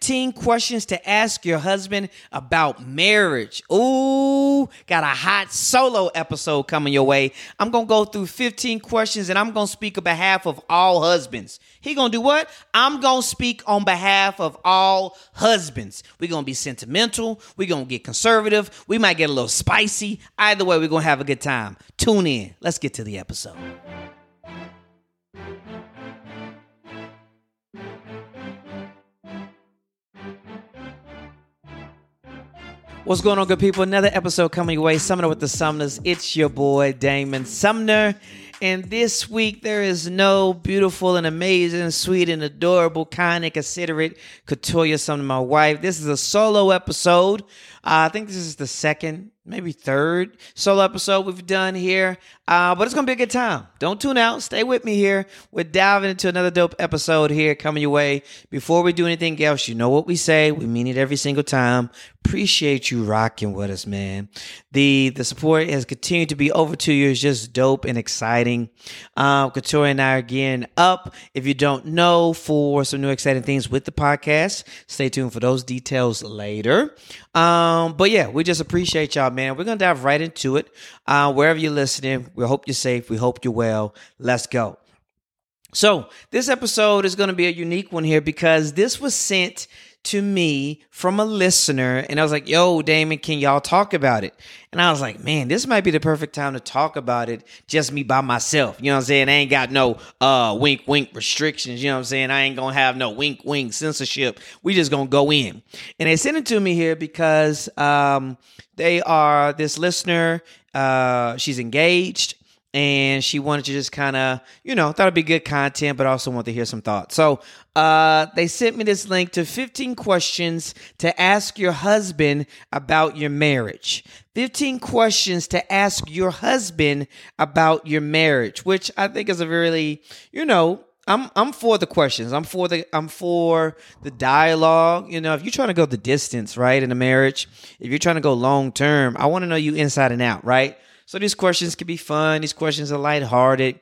15 questions to ask your husband about marriage. Ooh, got a hot solo episode coming your way. I'm going to go through 15 questions and I'm going to speak on behalf of all husbands. He going to do what? I'm going to speak on behalf of all husbands. We're going to be sentimental. We're going to get conservative. We might get a little spicy. Either way, we're going to have a good time. Tune in. Let's get to the episode. What's going on, good people? Another episode coming your way. Summoner with the Sumners. It's your boy, Damon Sumner. And this week, there is no beautiful and amazing, sweet and adorable, kind and considerate Katoya Sumner, my wife. This is a solo episode. Uh, I think this is the second maybe third solo episode we've done here. Uh, but it's gonna be a good time. Don't tune out. Stay with me here. We're diving into another dope episode here coming your way. Before we do anything else, you know what we say. We mean it every single time. Appreciate you rocking with us, man. The the support has continued to be over two years, just dope and exciting. Um, Katoya and I are gearing up. If you don't know, for some new exciting things with the podcast, stay tuned for those details later. Um, but yeah, we just appreciate y'all, man. We're gonna dive right into it. Uh, wherever you're listening, we hope you're safe. We hope you're well. Let's go. So this episode is going to be a unique one here because this was sent to me from a listener and I was like, yo, Damon, can y'all talk about it? And I was like, man, this might be the perfect time to talk about it, just me by myself. You know what I'm saying? I ain't got no uh wink wink restrictions. You know what I'm saying? I ain't gonna have no wink wink censorship. We just gonna go in. And they sent it to me here because um they are this listener, uh, she's engaged and she wanted to just kind of, you know, thought it'd be good content, but also want to hear some thoughts. So uh, they sent me this link to 15 questions to ask your husband about your marriage. 15 questions to ask your husband about your marriage, which I think is a really, you know, I'm I'm for the questions. I'm for the I'm for the dialogue. You know, if you're trying to go the distance, right, in a marriage, if you're trying to go long term, I want to know you inside and out, right? So these questions can be fun. These questions are lighthearted.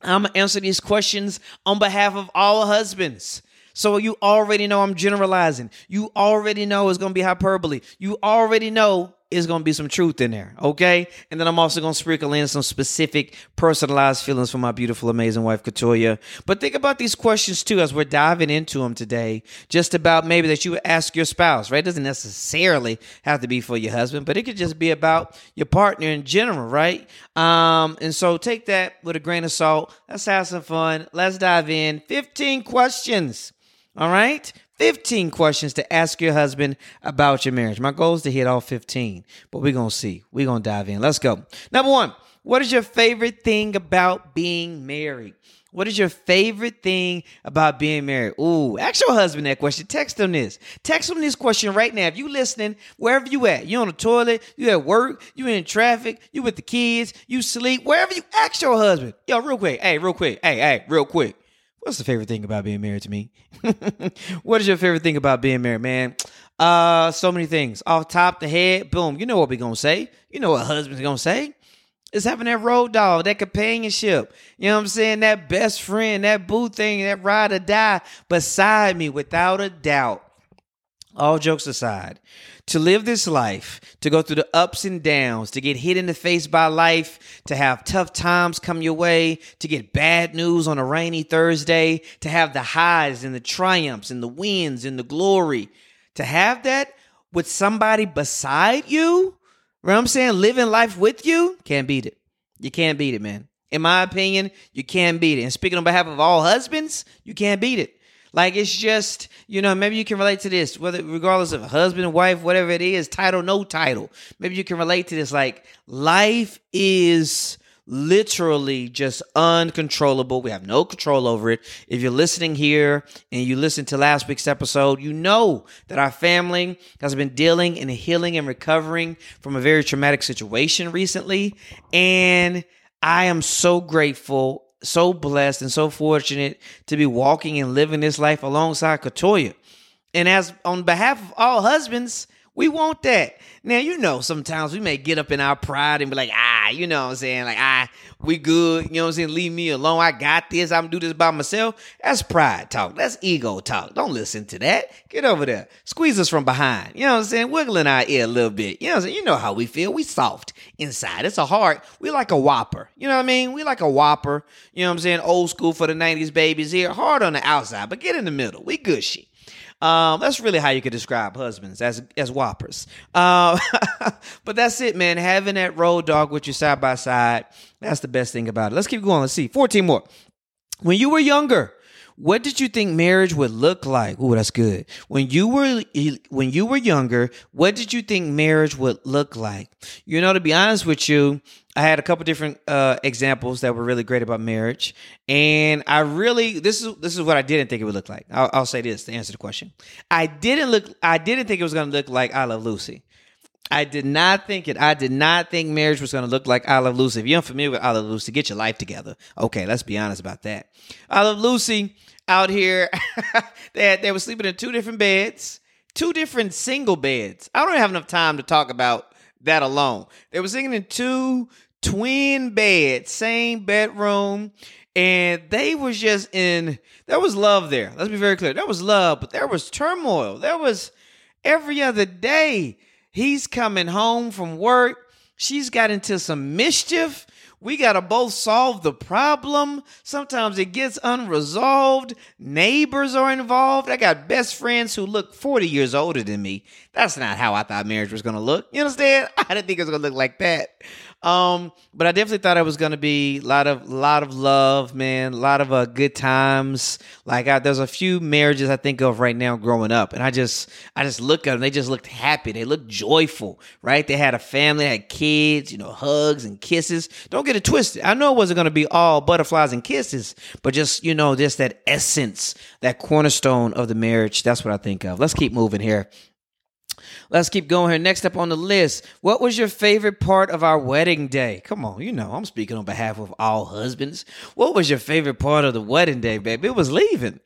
I'm gonna answer these questions on behalf of all husbands. So you already know I'm generalizing. You already know it's gonna be hyperbole. You already know is going to be some truth in there, okay? And then I'm also going to sprinkle in some specific personalized feelings for my beautiful, amazing wife, Katoya. But think about these questions too as we're diving into them today, just about maybe that you would ask your spouse, right? It doesn't necessarily have to be for your husband, but it could just be about your partner in general, right? Um, and so take that with a grain of salt. Let's have some fun. Let's dive in. 15 questions. All right. 15 questions to ask your husband about your marriage. My goal is to hit all 15, but we're going to see. We're going to dive in. Let's go. Number one, what is your favorite thing about being married? What is your favorite thing about being married? Ooh, ask your husband that question. Text him this. Text him this question right now. If you listening, wherever you at, you on the toilet, you at work, you in traffic, you with the kids, you sleep, wherever you ask your husband. Yo, real quick. Hey, real quick. Hey, hey, real quick. What's the favorite thing about being married to me? what is your favorite thing about being married, man? Uh, so many things. Off top the head, boom. You know what we gonna say. You know what husband's gonna say. It's having that road dog, that companionship. You know what I'm saying? That best friend, that boo thing, that ride or die beside me, without a doubt. All jokes aside, to live this life, to go through the ups and downs, to get hit in the face by life, to have tough times come your way, to get bad news on a rainy Thursday, to have the highs and the triumphs and the wins and the glory, to have that with somebody beside you, you know what I'm saying? Living life with you, can't beat it. You can't beat it, man. In my opinion, you can't beat it. And speaking on behalf of all husbands, you can't beat it. Like it's just, you know, maybe you can relate to this, whether regardless of husband, wife, whatever it is, title, no title. Maybe you can relate to this. Like life is literally just uncontrollable. We have no control over it. If you're listening here and you listened to last week's episode, you know that our family has been dealing and healing and recovering from a very traumatic situation recently. And I am so grateful so blessed and so fortunate to be walking and living this life alongside Katoya. And as on behalf of all husbands, We want that. Now, you know, sometimes we may get up in our pride and be like, ah, you know what I'm saying? Like, ah, we good. You know what I'm saying? Leave me alone. I got this. I'm do this by myself. That's pride talk. That's ego talk. Don't listen to that. Get over there. Squeeze us from behind. You know what I'm saying? Wiggling our ear a little bit. You know what I'm saying? You know how we feel. We soft inside. It's a heart. We like a whopper. You know what I mean? We like a whopper. You know what I'm saying? Old school for the 90s babies here. Hard on the outside, but get in the middle. We good. Um, that's really how you could describe husbands as as whoppers. Uh, but that's it, man. Having that road dog with you side by side, that's the best thing about it. Let's keep going. Let's see. 14 more. When you were younger, what did you think marriage would look like? Oh, that's good. When you were when you were younger, what did you think marriage would look like? You know, to be honest with you, I had a couple different uh, examples that were really great about marriage, and I really this is this is what I didn't think it would look like. I'll, I'll say this to answer the question. I didn't look. I didn't think it was going to look like I Love Lucy. I did not think it. I did not think marriage was going to look like I Love Lucy. If you're unfamiliar with I Love Lucy, get your life together. Okay, let's be honest about that. I Love Lucy out here, they they were sleeping in two different beds, two different single beds. I don't have enough time to talk about that alone. They were sleeping in two twin beds, same bedroom, and they was just in there was love there. Let's be very clear. There was love, but there was turmoil. There was every other day. He's coming home from work. She's got into some mischief. We got to both solve the problem. Sometimes it gets unresolved. Neighbors are involved. I got best friends who look 40 years older than me. That's not how I thought marriage was going to look. You understand? I didn't think it was going to look like that. Um, but I definitely thought it was gonna be a lot of a lot of love, man, a lot of uh, good times. Like there's a few marriages I think of right now growing up, and I just I just look at them. They just looked happy. They looked joyful, right? They had a family, had kids, you know, hugs and kisses. Don't get it twisted. I know it wasn't gonna be all butterflies and kisses, but just you know, just that essence, that cornerstone of the marriage. That's what I think of. Let's keep moving here. Let's keep going here. Next up on the list, what was your favorite part of our wedding day? Come on, you know, I'm speaking on behalf of all husbands. What was your favorite part of the wedding day, baby? It was leaving.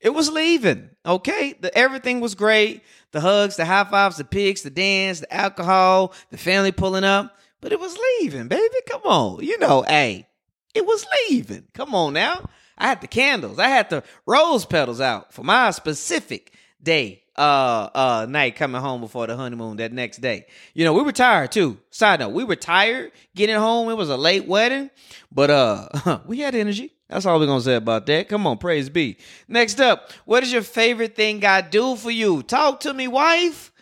It was leaving. Okay. The, everything was great. The hugs, the high fives, the pics, the dance, the alcohol, the family pulling up. But it was leaving, baby. Come on. You know, hey, it was leaving. Come on now. I had the candles. I had the rose petals out for my specific day uh uh night coming home before the honeymoon that next day. You know, we were tired too. Side note, we were tired getting home. It was a late wedding, but uh we had energy. That's all we're gonna say about that. Come on, praise be. Next up, what is your favorite thing God do for you? Talk to me, wife.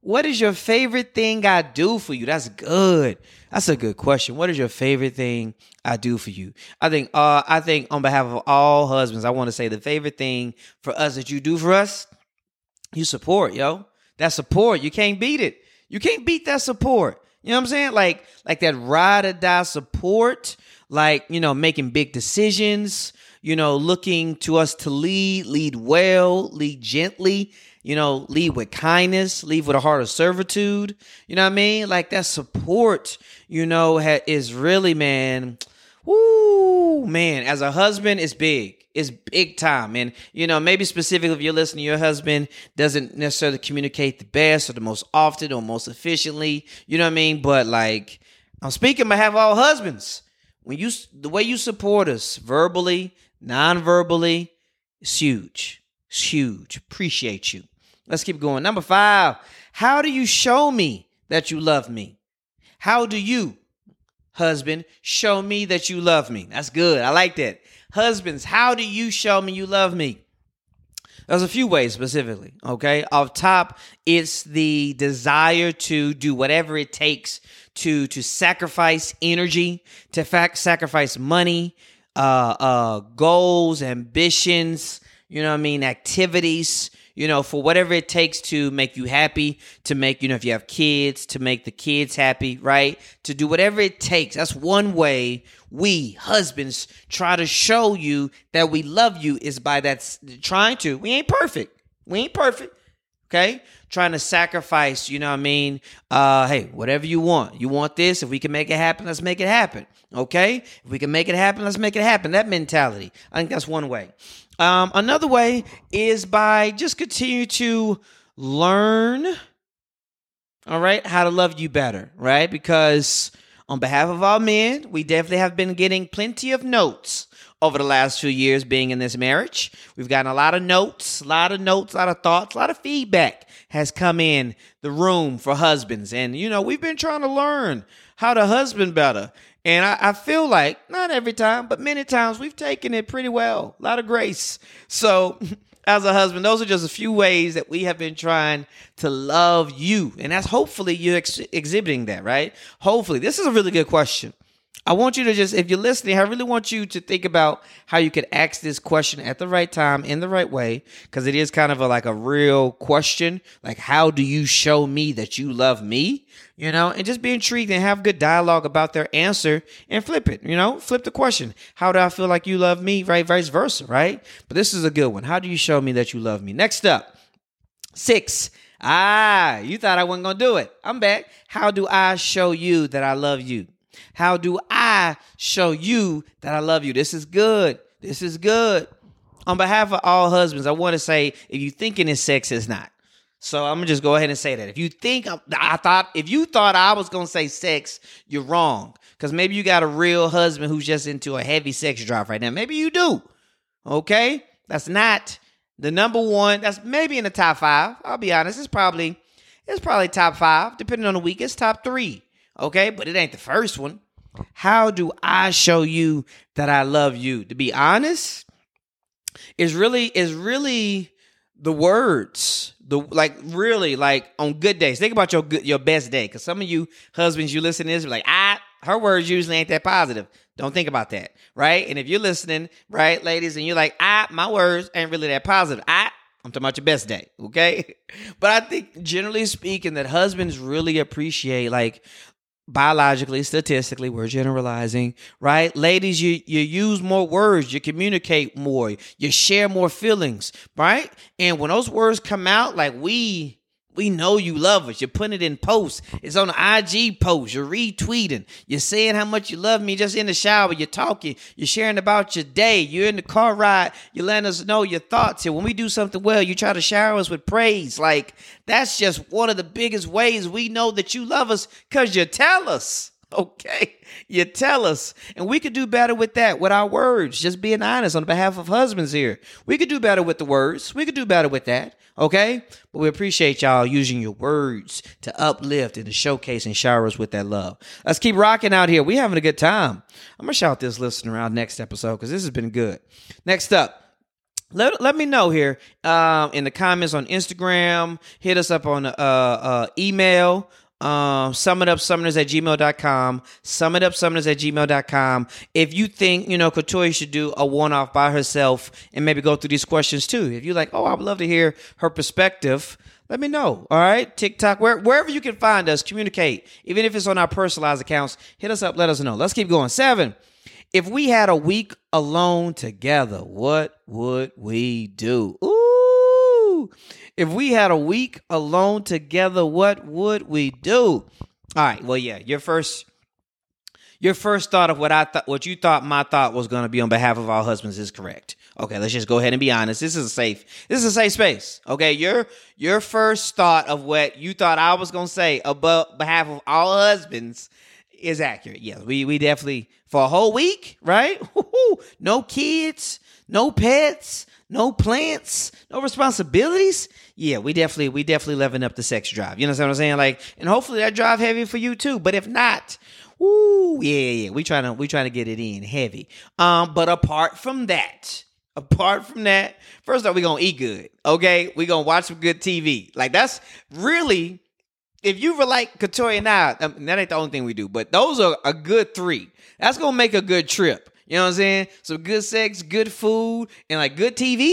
What is your favorite thing I do for you? That's good. That's a good question. What is your favorite thing I do for you? I think uh I think on behalf of all husbands, I want to say the favorite thing for us that you do for us you support, yo. That support, you can't beat it. You can't beat that support. You know what I'm saying? Like, like that ride or die support, like, you know, making big decisions, you know, looking to us to lead, lead well, lead gently, you know, lead with kindness, lead with a heart of servitude. You know what I mean? Like that support, you know, ha- is really, man, woo, man, as a husband, it's big is big time. And, you know, maybe specifically if you're listening, your husband doesn't necessarily communicate the best or the most often or most efficiently. You know what I mean? But like, I'm speaking behalf of all husbands. When you, the way you support us verbally, non verbally, it's huge. It's huge. Appreciate you. Let's keep going. Number five, how do you show me that you love me? How do you, husband, show me that you love me? That's good. I like that. Husbands, how do you show me you love me? There's a few ways specifically, okay? Off top, it's the desire to do whatever it takes to to sacrifice energy, to fact sacrifice money, uh, uh, goals, ambitions, you know what I mean, activities, you know, for whatever it takes to make you happy, to make, you know, if you have kids, to make the kids happy, right? To do whatever it takes. That's one way we husbands try to show you that we love you is by that trying to. We ain't perfect. We ain't perfect. Okay? Trying to sacrifice, you know what I mean? Uh hey, whatever you want. You want this, if we can make it happen, let's make it happen. Okay? If we can make it happen, let's make it happen. That mentality. I think that's one way. Um, another way is by just continue to learn All right, how to love you better, right? Because on behalf of all men, we definitely have been getting plenty of notes over the last few years being in this marriage. We've gotten a lot of notes, a lot of notes, a lot of thoughts, a lot of feedback has come in the room for husbands. And, you know, we've been trying to learn how to husband better. And I, I, feel like, not every time, but many times we've taken it pretty well. A lot of grace. So, as a husband, those are just a few ways that we have been trying to love you. And that's hopefully you're ex- exhibiting that, right? Hopefully. This is a really good question. I want you to just, if you're listening, I really want you to think about how you could ask this question at the right time in the right way, because it is kind of a, like a real question. Like, how do you show me that you love me? You know, and just be intrigued and have good dialogue about their answer and flip it, you know, flip the question. How do I feel like you love me? Right, vice versa, right? But this is a good one. How do you show me that you love me? Next up, six. Ah, you thought I wasn't going to do it. I'm back. How do I show you that I love you? How do I show you that I love you? This is good. This is good. On behalf of all husbands, I want to say if you thinking it's sex, it's not. So I'm gonna just go ahead and say that. If you think I thought, if you thought I was gonna say sex, you're wrong. Because maybe you got a real husband who's just into a heavy sex drive right now. Maybe you do. Okay, that's not the number one. That's maybe in the top five. I'll be honest. It's probably it's probably top five, depending on the week. It's top three. Okay, but it ain't the first one. How do I show you that I love you? To be honest, is really is really the words. The like really like on good days. Think about your good your best day. Cause some of you husbands you listen to this like, ah, her words usually ain't that positive. Don't think about that. Right? And if you're listening, right, ladies, and you're like, ah, my words ain't really that positive. I I'm talking about your best day, okay? But I think generally speaking that husbands really appreciate like biologically, statistically, we're generalizing, right? Ladies, you you use more words, you communicate more, you share more feelings, right? And when those words come out, like we we know you love us. You're putting it in posts. It's on the IG post. You're retweeting. You're saying how much you love me just in the shower. You're talking. You're sharing about your day. You're in the car ride. You're letting us know your thoughts. When we do something well, you try to shower us with praise. Like that's just one of the biggest ways we know that you love us because you tell us. Okay. You tell us. And we could do better with that, with our words, just being honest on behalf of husbands here. We could do better with the words. We could do better with that. Okay? But we appreciate y'all using your words to uplift and to showcase and shower us with that love. Let's keep rocking out here. We having a good time. I'm to shout this listener out next episode because this has been good. Next up. Let, let me know here um, in the comments on Instagram. Hit us up on uh, uh, email um, sum it up summoners at gmail.com. Sum it up summoners at gmail.com. If you think, you know, Katoya should do a one off by herself and maybe go through these questions too. If you're like, oh, I would love to hear her perspective, let me know. All right. TikTok, where, wherever you can find us, communicate. Even if it's on our personalized accounts, hit us up, let us know. Let's keep going. Seven. If we had a week alone together, what would we do? Ooh. If we had a week alone together, what would we do? All right. Well, yeah, your first your first thought of what I thought what you thought my thought was going to be on behalf of our husbands is correct. Okay, let's just go ahead and be honest. This is a safe this is a safe space. Okay, your your first thought of what you thought I was going to say about behalf of all husbands is accurate. Yes, we we definitely for a whole week, right? no kids, no pets, no plants, no responsibilities. Yeah, we definitely we definitely leveling up the sex drive. You know what I'm saying? Like, and hopefully that drive heavy for you too. But if not, woo, yeah, yeah, we trying to we trying to get it in heavy. Um, but apart from that, apart from that, first off, we gonna eat good. Okay, we gonna watch some good TV. Like that's really. If you were like Katoya and I, um, mean, that ain't the only thing we do, but those are a good three. That's gonna make a good trip. You know what I'm saying? Some good sex, good food, and like good TV.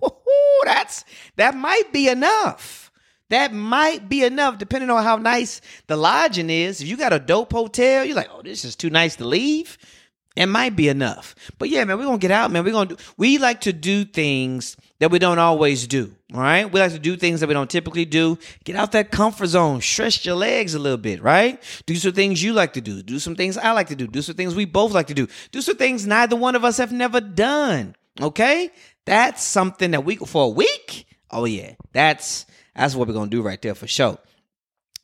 That's that might be enough. That might be enough, depending on how nice the lodging is. If you got a dope hotel, you're like, oh, this is too nice to leave. It might be enough. But yeah, man, we're gonna get out, man. We're gonna do we like to do things that we don't always do. All right. We like to do things that we don't typically do. Get out that comfort zone. Stretch your legs a little bit, right? Do some things you like to do. Do some things I like to do. Do some things we both like to do. Do some things neither one of us have never done. Okay? That's something that we for a week. Oh yeah. That's that's what we're gonna do right there for sure.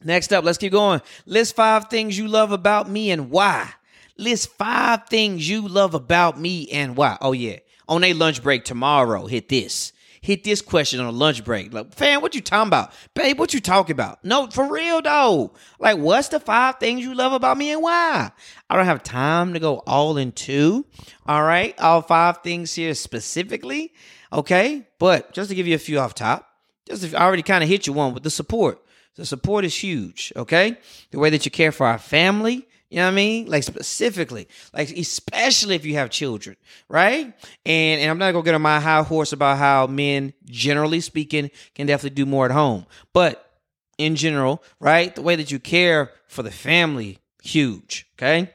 Next up, let's keep going. List five things you love about me and why. List five things you love about me and why. Oh, yeah. On a lunch break tomorrow, hit this. Hit this question on a lunch break. Like, fam, what you talking about? Babe, what you talking about? No, for real though. Like, what's the five things you love about me and why? I don't have time to go all in two. All right. All five things here specifically. Okay. But just to give you a few off top, just if I already kind of hit you one with the support. The support is huge. Okay. The way that you care for our family, you know what I mean? Like specifically, like especially if you have children, right? And and I'm not gonna get on my high horse about how men, generally speaking, can definitely do more at home. But in general, right? The way that you care for the family, huge. Okay.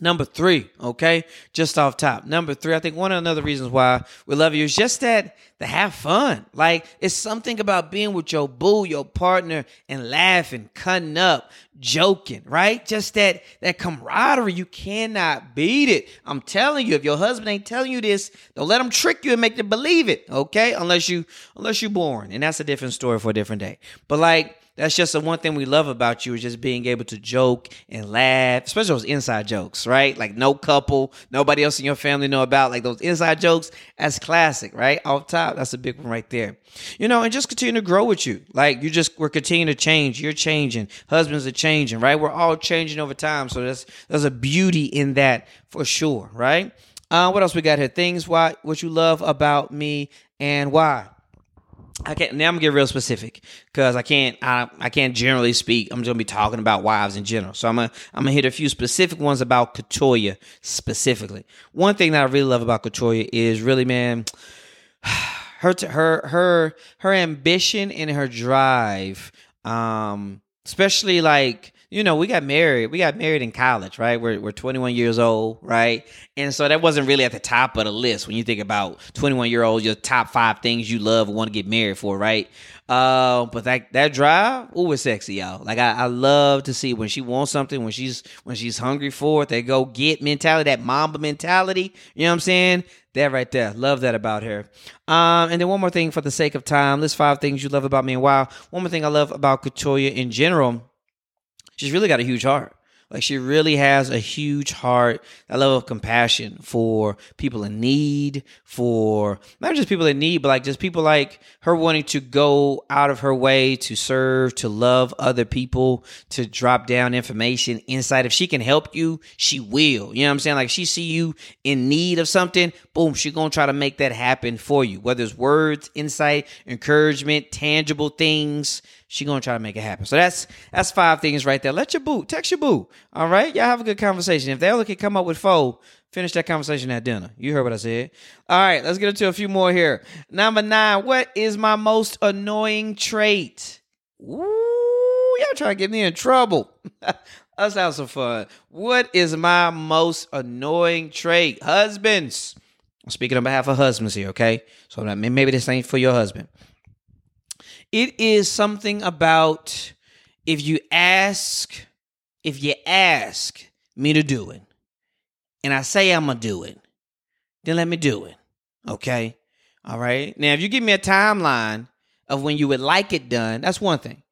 Number three, okay, just off top. Number three, I think one of the reasons why we love you is just that to have fun. Like it's something about being with your boo, your partner, and laughing, cutting up, joking, right? Just that that camaraderie, you cannot beat it. I'm telling you, if your husband ain't telling you this, don't let him trick you and make you believe it, okay? Unless you unless you're born, and that's a different story for a different day. But like that's just the one thing we love about you is just being able to joke and laugh, especially those inside jokes, right? Like no couple, nobody else in your family know about, like those inside jokes. That's classic, right? Off top, that's a big one right there. You know, and just continue to grow with you. Like you just we're continuing to change. You're changing. Husbands are changing, right? We're all changing over time. So that's there's a beauty in that for sure, right? Uh, what else we got here? Things why what you love about me and why. I can't now I'm gonna get real specific because I can't I, I can't generally speak. I'm just gonna be talking about wives in general. So I'm gonna I'm gonna hit a few specific ones about Katoya specifically. One thing that I really love about Katoya is really man her her her her ambition and her drive. Um especially like you know, we got married. We got married in college, right? We're, we're 21 years old, right? And so that wasn't really at the top of the list when you think about 21 year old, your top five things you love want to get married for, right? Uh, but that that drive, oh, it's sexy, y'all. Like I, I love to see when she wants something, when she's when she's hungry for it, they go get mentality, that Mamba mentality. You know what I'm saying? That right there. Love that about her. Um, and then one more thing for the sake of time. List five things you love about me and wow. One more thing I love about Katoya in general she's really got a huge heart. Like she really has a huge heart, a level of compassion for people in need, for not just people in need, but like just people like her wanting to go out of her way to serve, to love other people, to drop down information inside. If she can help you, she will. You know what I'm saying? Like she see you in need of something, boom, she gonna try to make that happen for you. Whether it's words, insight, encouragement, tangible things she gonna try to make it happen. So that's that's five things right there. Let your boo text your boo. All right, y'all have a good conversation. If they only can come up with four, finish that conversation at dinner. You heard what I said. All right, let's get into a few more here. Number nine. What is my most annoying trait? Ooh, y'all trying to get me in trouble. Let's have some fun. What is my most annoying trait? Husbands. I'm speaking on behalf of husbands here, okay? So maybe this ain't for your husband. It is something about if you ask, if you ask me to do it, and I say I'm gonna do it, then let me do it. Okay? All right. Now, if you give me a timeline of when you would like it done, that's one thing.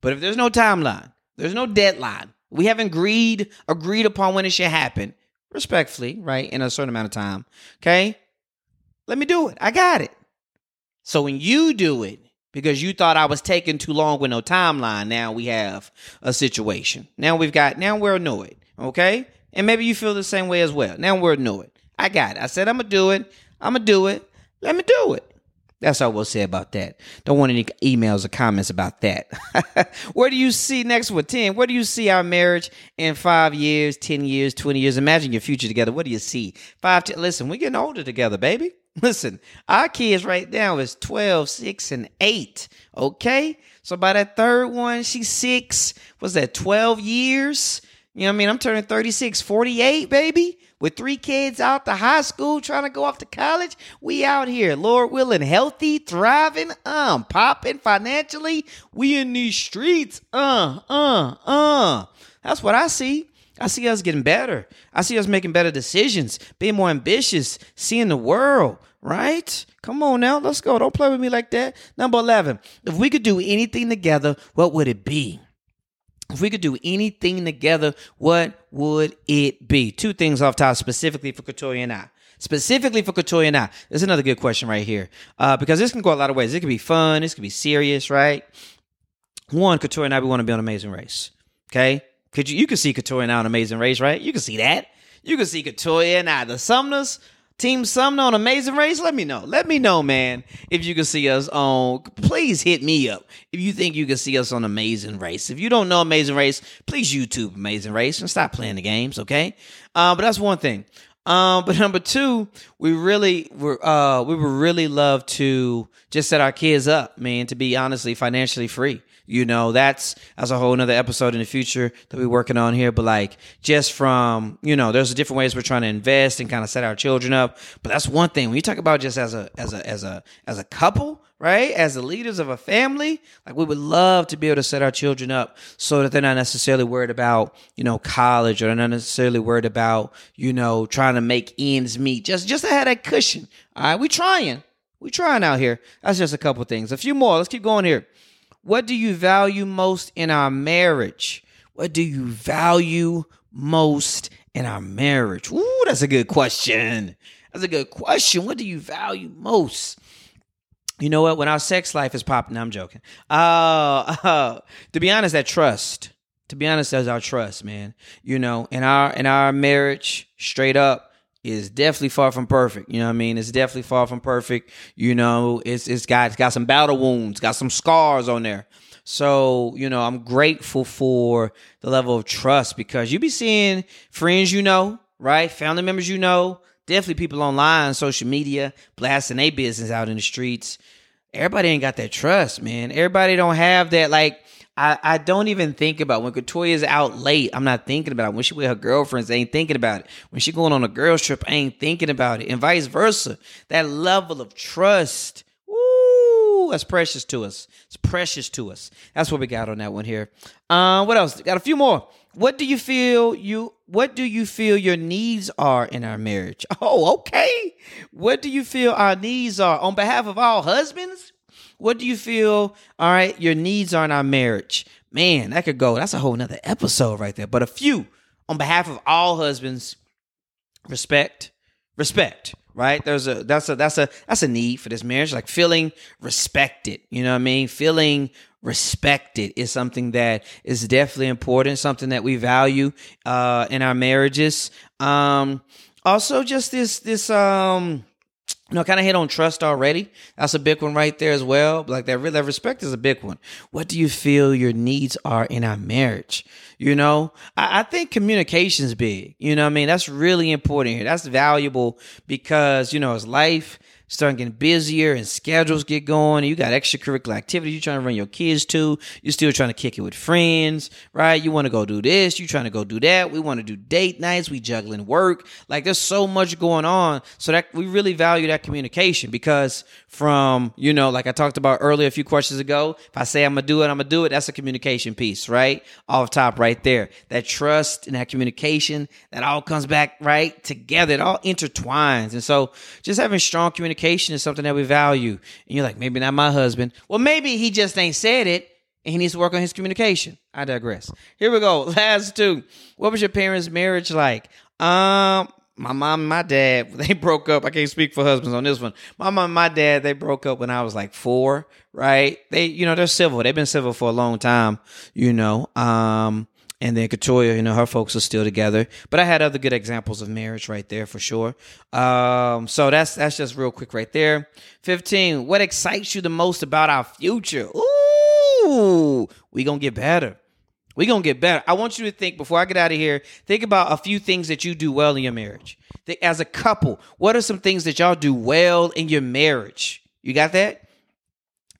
But if there's no timeline, there's no deadline, we haven't agreed agreed upon when it should happen, respectfully, right, in a certain amount of time. Okay? Let me do it. I got it. So when you do it, because you thought I was taking too long with no timeline. Now we have a situation. Now we've got, now we're annoyed. Okay. And maybe you feel the same way as well. Now we're annoyed. I got it. I said, I'm going to do it. I'm going to do it. Let me do it. That's all we'll say about that. Don't want any emails or comments about that. Where do you see next one? 10. Where do you see our marriage in five years, 10 years, 20 years? Imagine your future together. What do you see? Five, ten, listen, we're getting older together, baby. Listen, our kids right now is 12, 6, and 8. Okay? So by that third one, she's six. Was that 12 years? You know what I mean? I'm turning 36, 48, baby. With three kids out to high school, trying to go off to college. We out here, Lord willing, healthy, thriving, um, popping financially. We in these streets. Uh, uh, uh. That's what I see. I see us getting better. I see us making better decisions, being more ambitious, seeing the world, right? Come on now, let's go. Don't play with me like that. Number 11. If we could do anything together, what would it be? if we could do anything together, what would it be? Two things off top specifically for Katoya and I. Specifically for Katoya and I. There's another good question right here. Uh, because this can go a lot of ways. It could be fun, this could be serious, right? One, Katoya and I, we want to be on an Amazing Race. Okay? Could you you can see Katoya and I on Amazing Race, right? You can see that. You can see Katoya and I, the Sumners, Team Sumner on Amazing Race, let me know. Let me know, man, if you can see us on. Please hit me up if you think you can see us on Amazing Race. If you don't know Amazing Race, please YouTube Amazing Race and stop playing the games, okay? Uh, but that's one thing. Um, but number two, we really were uh we would really love to just set our kids up, man, to be honestly financially free. You know, that's that's a whole nother episode in the future that we're working on here. But like just from, you know, there's different ways we're trying to invest and kind of set our children up. But that's one thing. When you talk about just as a as a as a as a couple, right? As the leaders of a family, like we would love to be able to set our children up so that they're not necessarily worried about, you know, college or they're not necessarily worried about, you know, trying to make ends meet. Just just to have that cushion. All right, we trying. We trying out here. That's just a couple things. A few more. Let's keep going here. What do you value most in our marriage? What do you value most in our marriage? Ooh, that's a good question. That's a good question. What do you value most? You know what? When our sex life is popping, I'm joking. Uh, uh, to be honest, that trust. To be honest, that's our trust, man. You know, in our in our marriage, straight up, is definitely far from perfect. You know what I mean? It's definitely far from perfect. You know, it's it's got it's got some battle wounds, got some scars on there. So, you know, I'm grateful for the level of trust because you be seeing friends you know, right? Family members you know, definitely people online, social media, blasting their business out in the streets. Everybody ain't got that trust, man. Everybody don't have that like I, I don't even think about when is out late. I'm not thinking about it. When she with her girlfriends, I ain't thinking about it. When she going on a girls trip, I ain't thinking about it. And vice versa. That level of trust, woo, that's precious to us. It's precious to us. That's what we got on that one here. Uh, what else? Got a few more. What do you feel you what do you feel your needs are in our marriage? Oh, okay. What do you feel our needs are on behalf of all husbands? What do you feel, all right, your needs are in our marriage? Man, that could go. That's a whole nother episode right there. But a few on behalf of all husbands, respect, respect, right? There's a that's a that's a that's a need for this marriage. Like feeling respected. You know what I mean? Feeling respected is something that is definitely important, something that we value uh in our marriages. Um also just this this um you know, kind of hit on trust already. That's a big one right there as well. Like that, that respect is a big one. What do you feel your needs are in our marriage? You know, I, I think communication is big. You know, I mean, that's really important here. That's valuable because you know, as life starting getting busier and schedules get going. And you got extracurricular activities you're trying to run your kids to. You're still trying to kick it with friends, right? You want to go do this. You're trying to go do that. We want to do date nights. We juggling work. Like there's so much going on. So that we really value that communication because from, you know, like I talked about earlier a few questions ago, if I say I'm to do it, I'm to do it. That's a communication piece, right? Off top right there. That trust and that communication, that all comes back right together. It all intertwines. And so just having strong communication communication is something that we value. And you're like, maybe not my husband. Well, maybe he just ain't said it and he needs to work on his communication. I digress. Here we go. Last two. What was your parents' marriage like? Um, my mom and my dad, they broke up. I can't speak for husbands on this one. My mom and my dad, they broke up when I was like four, right? They, you know, they're civil. They've been civil for a long time, you know. Um, and then Katoya, you know, her folks are still together. But I had other good examples of marriage right there for sure. Um, so that's that's just real quick right there. Fifteen. What excites you the most about our future? Ooh, we gonna get better. We gonna get better. I want you to think before I get out of here. Think about a few things that you do well in your marriage. As a couple, what are some things that y'all do well in your marriage? You got that?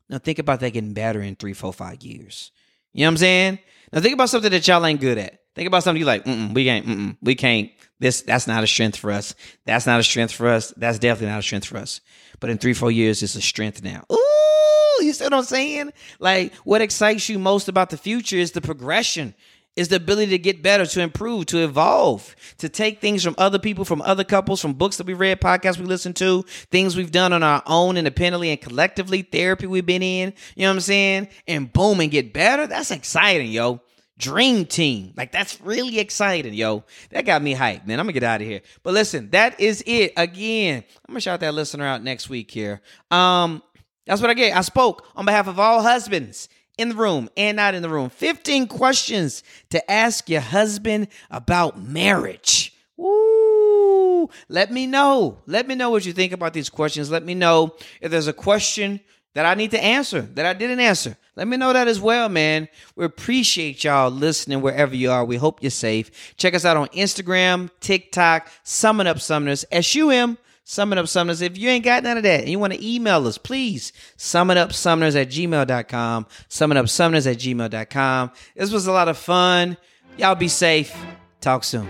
Now think about that getting better in three, four, five years. You know what I'm saying? Now think about something that y'all ain't good at. Think about something you like. mm we can't. mm we can't. This that's not a strength for us. That's not a strength for us. That's definitely not a strength for us. But in three, four years, it's a strength now. Ooh, you see what I'm saying? Like, what excites you most about the future is the progression is the ability to get better, to improve, to evolve, to take things from other people, from other couples, from books that we read, podcasts we listen to, things we've done on our own independently and collectively, therapy we've been in, you know what I'm saying? And boom, and get better. That's exciting, yo. Dream Team. Like that's really exciting, yo. That got me hyped, man. I'm gonna get out of here. But listen, that is it. Again, I'm gonna shout that listener out next week here. Um, that's what I get. I spoke on behalf of all husbands in the room and not in the room. 15 questions to ask your husband about marriage. Woo! Let me know. Let me know what you think about these questions. Let me know if there's a question that I need to answer that I didn't answer. Let me know that as well, man. We appreciate y'all listening wherever you are. We hope you're safe. Check us out on Instagram, TikTok, Summon Up Summoners, S-U-M, Summon Up Summoners. If you ain't got none of that and you want to email us, please, summonupsummoners at gmail.com, summonupsummoners at gmail.com. This was a lot of fun. Y'all be safe. Talk soon.